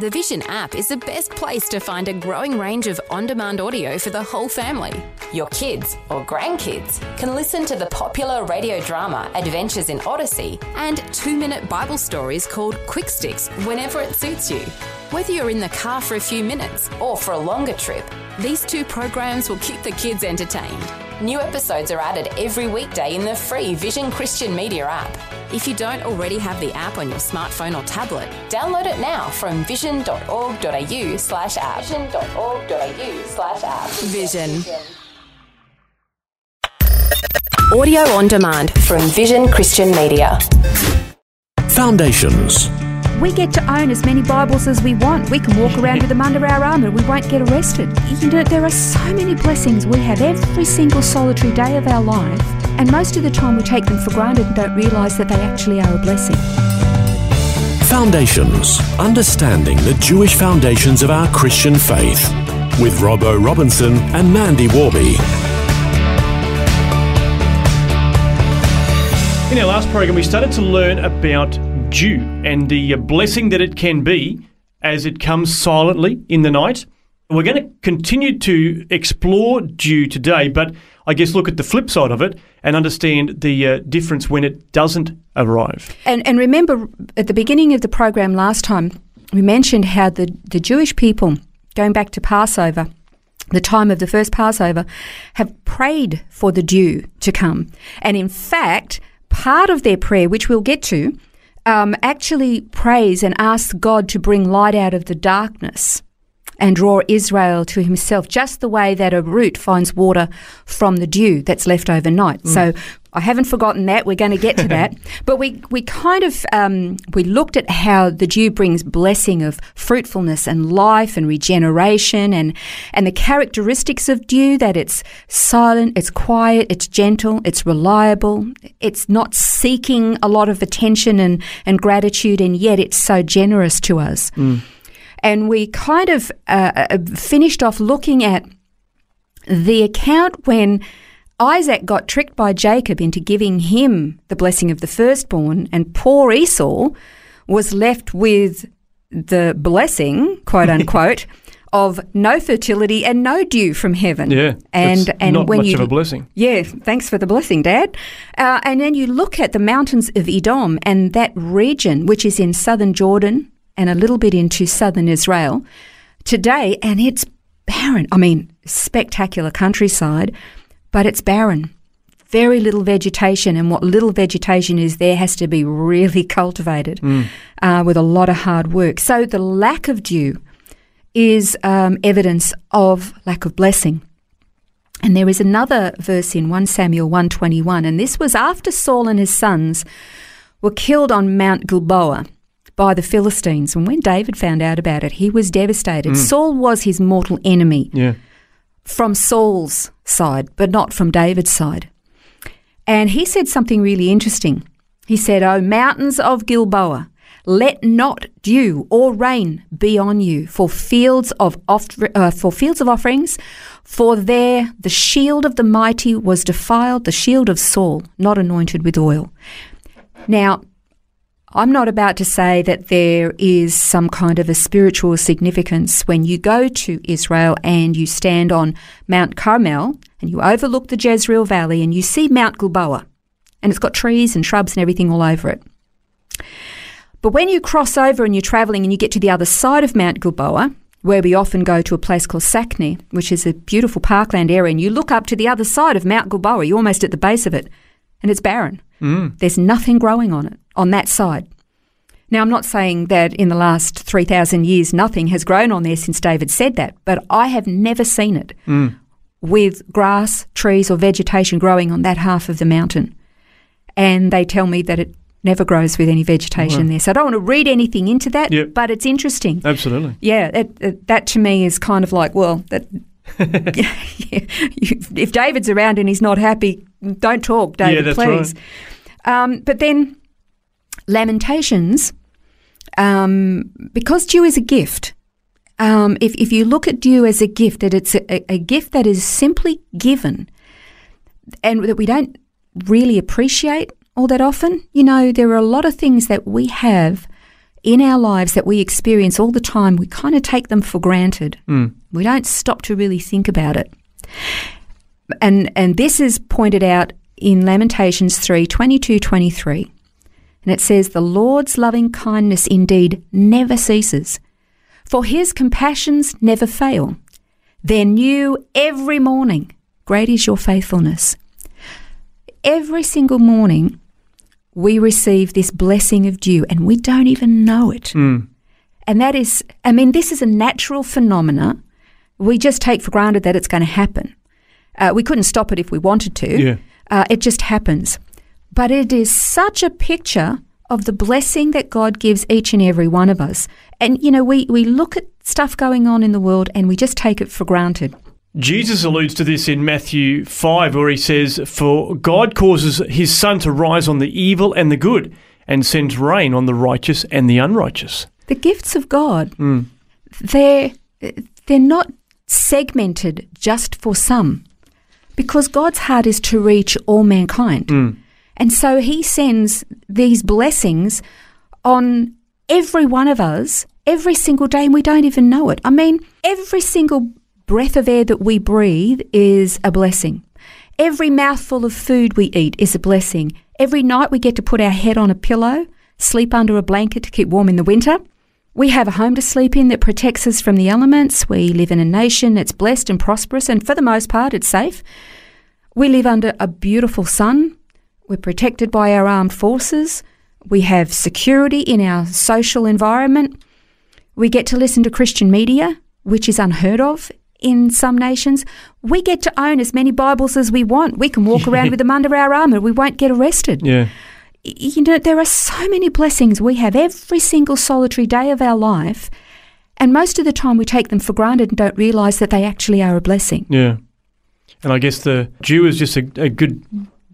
The Vision app is the best place to find a growing range of on demand audio for the whole family. Your kids or grandkids can listen to the popular radio drama Adventures in Odyssey and two minute Bible stories called Quick Sticks whenever it suits you. Whether you're in the car for a few minutes or for a longer trip, these two programs will keep the kids entertained. New episodes are added every weekday in the free Vision Christian Media app. If you don't already have the app on your smartphone or tablet, download it now from vision.org.au slash app. Vision.org.au slash app. Vision. Audio on demand from Vision Christian Media. Foundations. We get to own as many Bibles as we want. We can walk around with them under our arm and we won't get arrested. You know, there are so many blessings we have every single solitary day of our life, and most of the time we take them for granted and don't realise that they actually are a blessing. Foundations. Understanding the Jewish foundations of our Christian faith. With Robbo Robinson and Mandy Warby. In our last program, we started to learn about dew and the blessing that it can be as it comes silently in the night. We're going to continue to explore dew today, but I guess look at the flip side of it and understand the uh, difference when it doesn't arrive. And, and remember, at the beginning of the program last time, we mentioned how the, the Jewish people, going back to Passover, the time of the first Passover, have prayed for the dew to come. And in fact, part of their prayer, which we'll get to, um, actually prays and asks God to bring light out of the darkness and draw Israel to himself, just the way that a root finds water from the dew that's left overnight. Mm. So I haven't forgotten that. We're going to get to that. but we, we kind of um, we looked at how the dew brings blessing of fruitfulness and life and regeneration and and the characteristics of dew that it's silent, it's quiet, it's gentle, it's reliable, it's not seeking a lot of attention and, and gratitude, and yet it's so generous to us. Mm. And we kind of uh, uh, finished off looking at the account when Isaac got tricked by Jacob into giving him the blessing of the firstborn, and poor Esau was left with the blessing, quote unquote. of no fertility and no dew from heaven. Yeah, and and not when much you of a blessing. Yeah, thanks for the blessing, Dad. Uh, and then you look at the mountains of Edom and that region, which is in southern Jordan, and a little bit into southern Israel today, and it's barren. I mean, spectacular countryside, but it's barren. Very little vegetation, and what little vegetation is there has to be really cultivated mm. uh, with a lot of hard work. So the lack of dew is um, evidence of lack of blessing. And there is another verse in 1 Samuel 121, and this was after Saul and his sons were killed on Mount Gilboa by the Philistines. And when David found out about it, he was devastated. Mm. Saul was his mortal enemy yeah. From Saul's side, but not from David's side. And he said something really interesting. He said, O mountains of Gilboa, let not dew or rain be on you for fields of uh, for fields of offerings, for there the shield of the mighty was defiled, the shield of Saul, not anointed with oil. Now, I'm not about to say that there is some kind of a spiritual significance when you go to Israel and you stand on Mount Carmel and you overlook the Jezreel Valley and you see Mount Gilboa and it's got trees and shrubs and everything all over it. But when you cross over and you're travelling and you get to the other side of Mount Gilboa, where we often go to a place called Sakhne, which is a beautiful parkland area, and you look up to the other side of Mount Gilboa, you're almost at the base of it, and it's barren. Mm. There's nothing growing on it, on that side. Now, I'm not saying that in the last 3,000 years nothing has grown on there since David said that, but I have never seen it mm. with grass, trees, or vegetation growing on that half of the mountain. And they tell me that it never grows with any vegetation there. So I don't want to read anything into that, yep. but it's interesting. Absolutely. Yeah, it, it, that to me is kind of like, well, that. if David's around and he's not happy, don't talk, David, yeah, please. Right. Um, but then Lamentations, um, because dew is a gift, um, if, if you look at dew as a gift, that it's a, a gift that is simply given and that we don't really appreciate all that often. You know, there are a lot of things that we have in our lives that we experience all the time, we kind of take them for granted. We don't stop to really think about it. And and this is pointed out in Lamentations 3 22 23. And it says, The Lord's loving kindness indeed never ceases, for his compassions never fail. They're new every morning. Great is your faithfulness. Every single morning, we receive this blessing of dew, and we don't even know it. And that is, I mean, this is a natural phenomena. We just take for granted that it's going to happen. Uh, we couldn't stop it if we wanted to. Yeah. Uh, it just happens. But it is such a picture of the blessing that God gives each and every one of us. And, you know, we, we look at stuff going on in the world and we just take it for granted. Jesus alludes to this in Matthew 5, where he says, For God causes his sun to rise on the evil and the good, and sends rain on the righteous and the unrighteous. The gifts of God, hmm. they're, they're not segmented just for some, because God's heart is to reach all mankind. Hmm. And so he sends these blessings on every one of us every single day, and we don't even know it. I mean, every single breath of air that we breathe is a blessing. Every mouthful of food we eat is a blessing. Every night we get to put our head on a pillow, sleep under a blanket to keep warm in the winter. We have a home to sleep in that protects us from the elements. We live in a nation that's blessed and prosperous, and for the most part, it's safe. We live under a beautiful sun. We're protected by our armed forces. We have security in our social environment. We get to listen to Christian media, which is unheard of in some nations. We get to own as many Bibles as we want. We can walk around with them under our armour. We won't get arrested. Yeah. You know, there are so many blessings we have every single solitary day of our life. And most of the time we take them for granted and don't realise that they actually are a blessing. Yeah. And I guess the dew is just a, a good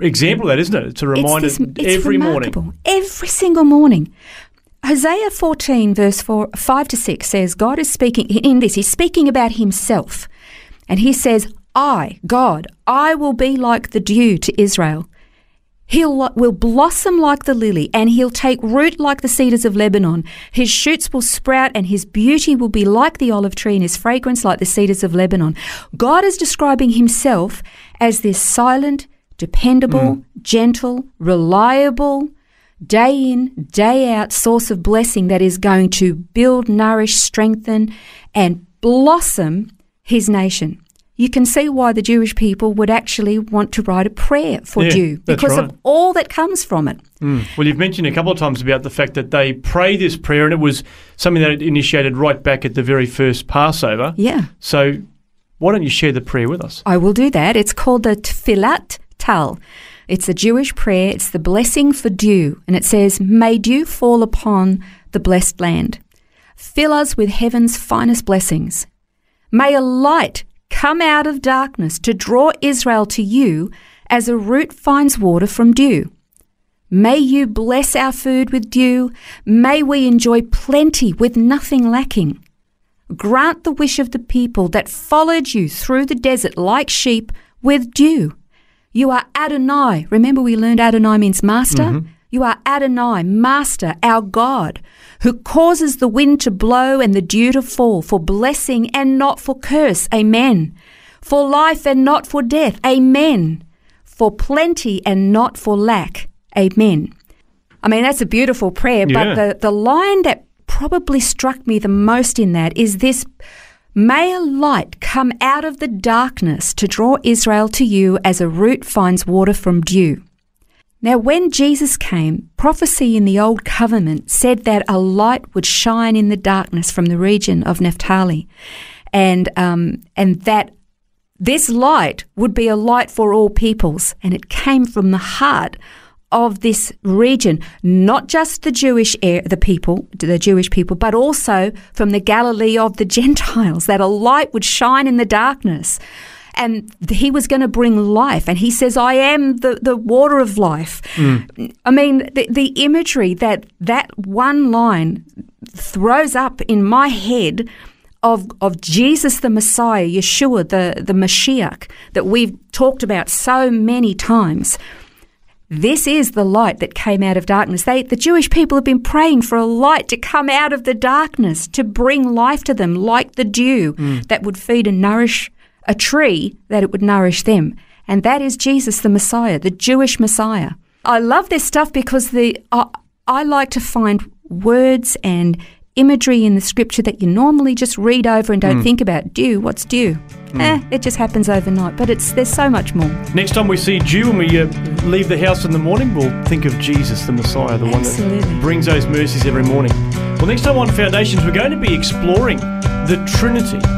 example of that, isn't it? It's a reminder it's this, it's every remarkable. morning. Every single morning. Hosea 14, verse 4, 5 to 6 says, God is speaking, in this, he's speaking about himself. And he says, I, God, I will be like the dew to Israel. He'll will blossom like the lily, and he'll take root like the cedars of Lebanon. His shoots will sprout, and his beauty will be like the olive tree, and his fragrance like the cedars of Lebanon. God is describing himself as this silent, dependable, gentle, reliable, day in, day out source of blessing that is going to build, nourish, strengthen, and blossom his nation. You can see why the Jewish people would actually want to write a prayer for Yeah, dew because right. of all that comes from it. Mm. Well, you've mentioned a couple of times about the fact that they pray this prayer, and it was something that it initiated right back at the very first Passover. Yeah, So, why don't you share the prayer with us? I will do that. It's called the Tfilat Tal. It's a Jewish prayer. It's the blessing for dew. And it says, May dew fall upon the blessed land. Fill us with heaven's finest blessings. May a light come out of darkness to draw Israel to you as a root finds water from dew. May you bless our food with dew. May we enjoy plenty with nothing lacking. Grant the wish of the people that followed you through the desert like sheep with dew. You are Adonai. Remember, we learned Adonai means master? Mm-hmm. You are Adonai, master, our God, who causes the wind to blow and the dew to fall for blessing and not for curse. Amen. For life and not for death. Amen. For plenty and not for lack. Amen. I mean, that's a beautiful prayer, Yeah. but the, the line that probably struck me the most in that is this May a light come out of the darkness to draw Israel to you as a root finds water from dew. Now, when Jesus came, prophecy in the Old Covenant said that a light would shine in the darkness from the region of Naphtali, and um, and that this light would be a light for all peoples, and it came from the heart of this region, not just the Jewish air, the people, the Jewish people, but also from the Galilee of the Gentiles, that a light would shine in the darkness. And he was going to bring life. And he says, I am the, the water of life. Hmm. I mean, the, the imagery that that one line throws up in my head of of Jesus the Messiah, Yeshua, the, the Mashiach, that we've talked about so many times. This is the light that came out of darkness. They, the Jewish people have been praying for a light to come out of the darkness, to bring life to them, like the dew mm. that would feed and nourish a tree, that it would nourish them. And that is Jesus, the Messiah, the Jewish Messiah. I love this stuff because the I like to find words and imagery in the scripture that you normally just read over and don't think about. Dew, what's dew? Eh, it just happens overnight, but it's there's so much more. Next time we see dew when we uh, leave the house in the morning, we'll think of Jesus, the Messiah, the one that brings those mercies every morning. Well, next time on Foundations, we're going to be exploring the Trinity.